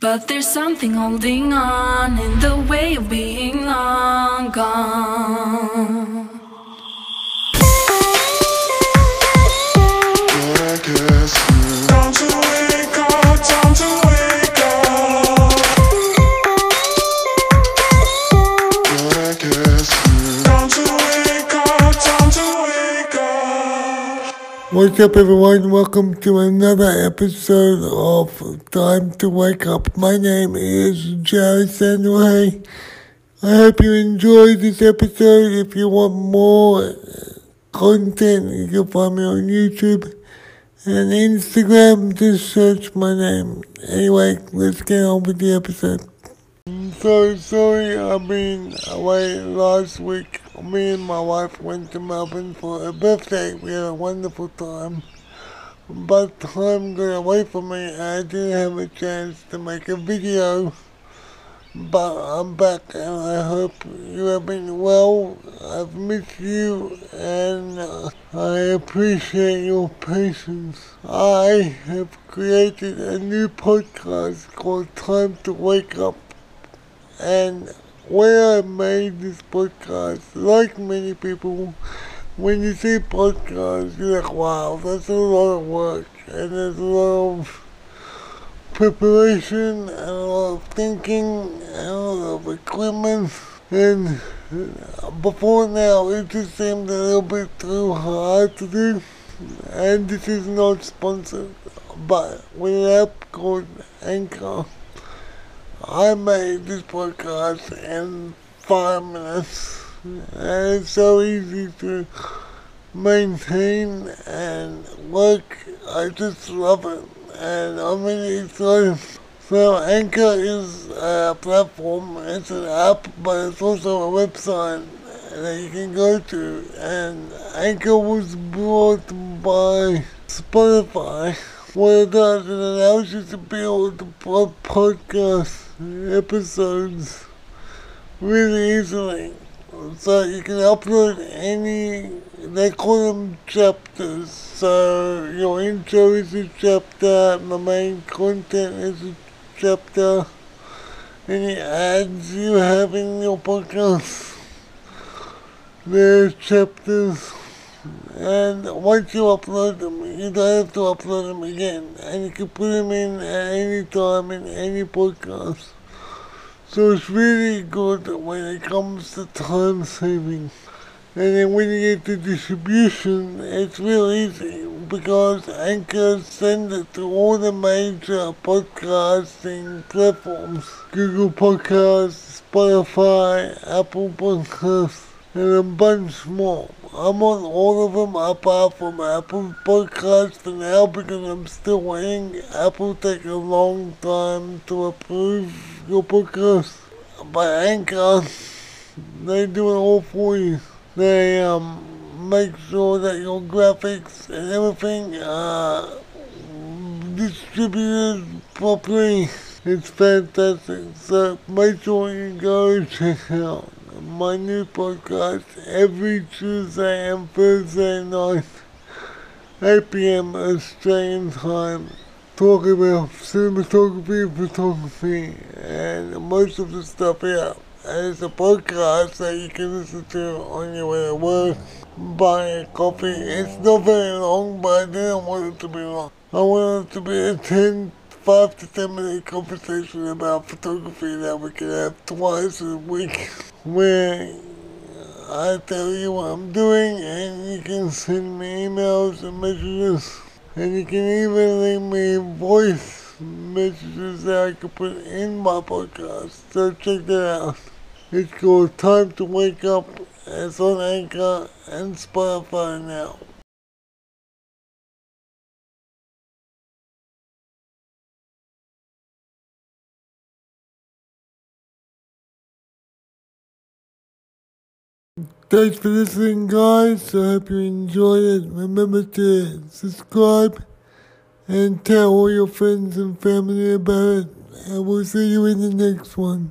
But there's something holding on in the way of being long gone. What's up, everyone? Welcome to another episode of Time to Wake Up. My name is Jerry Sandway. I hope you enjoyed this episode. If you want more content, you can find me on YouTube and Instagram. Just search my name. Anyway, let's get on with the episode. I'm so sorry I've been away last week. Me and my wife went to Melbourne for a birthday. We had a wonderful time. But time got away from me and I didn't have a chance to make a video. But I'm back and I hope you have been well. I've missed you and I appreciate your patience. I have created a new podcast called Time to Wake Up and where I made this podcast, like many people, when you see podcasts, you're like, wow, that's a lot of work, and there's a lot of preparation, and a lot of thinking, and a lot of equipment, and before now, it just seemed a little bit too hard to do, and this is not sponsored, but with an app called Anchor. I made this podcast in five minutes. And it's so easy to maintain and work. I just love it. And I'm really excited. So Anchor is a platform, it's an app, but it's also a website that you can go to. And Anchor was brought by Spotify. What it does, it allows you to build po- podcast episodes really easily. So you can upload any, they call them chapters. So your intro is a chapter, the main content is a chapter, any ads you have in your podcast, they're chapters. And once you upload them, you don't have to upload them again. And you can put them in at any time in any podcast. So it's really good when it comes to time saving. And then when you get to distribution, it's real easy because Anchor sends it to all the major podcasting platforms. Google Podcasts, Spotify, Apple Podcasts, and a bunch more. I'm on all of them apart from Apple Podcasts now because I'm still waiting. Apple take a long time to approve your podcast. But Anchor, they do it all for you. They um make sure that your graphics and everything are distributed properly. It's fantastic. So make sure you go check out my new podcast every Tuesday and Thursday night, 8 p.m. Australian time. Talk about cinematography, photography, and most of the stuff here. And it's a podcast that you can listen to on your way to work, buying a coffee. It's not very long, but I didn't want it to be long. I wanted it to be a 10, 5 to 10 minute conversation about photography that we can have twice a week where I tell you what I'm doing and you can send me emails and messages and you can even leave me voice messages that I can put in my podcast. So check that out. It's called Time to Wake Up. It's on Anchor and Spotify now. Thanks for listening, guys. I hope you enjoyed it. Remember to subscribe and tell all your friends and family about it. And we'll see you in the next one.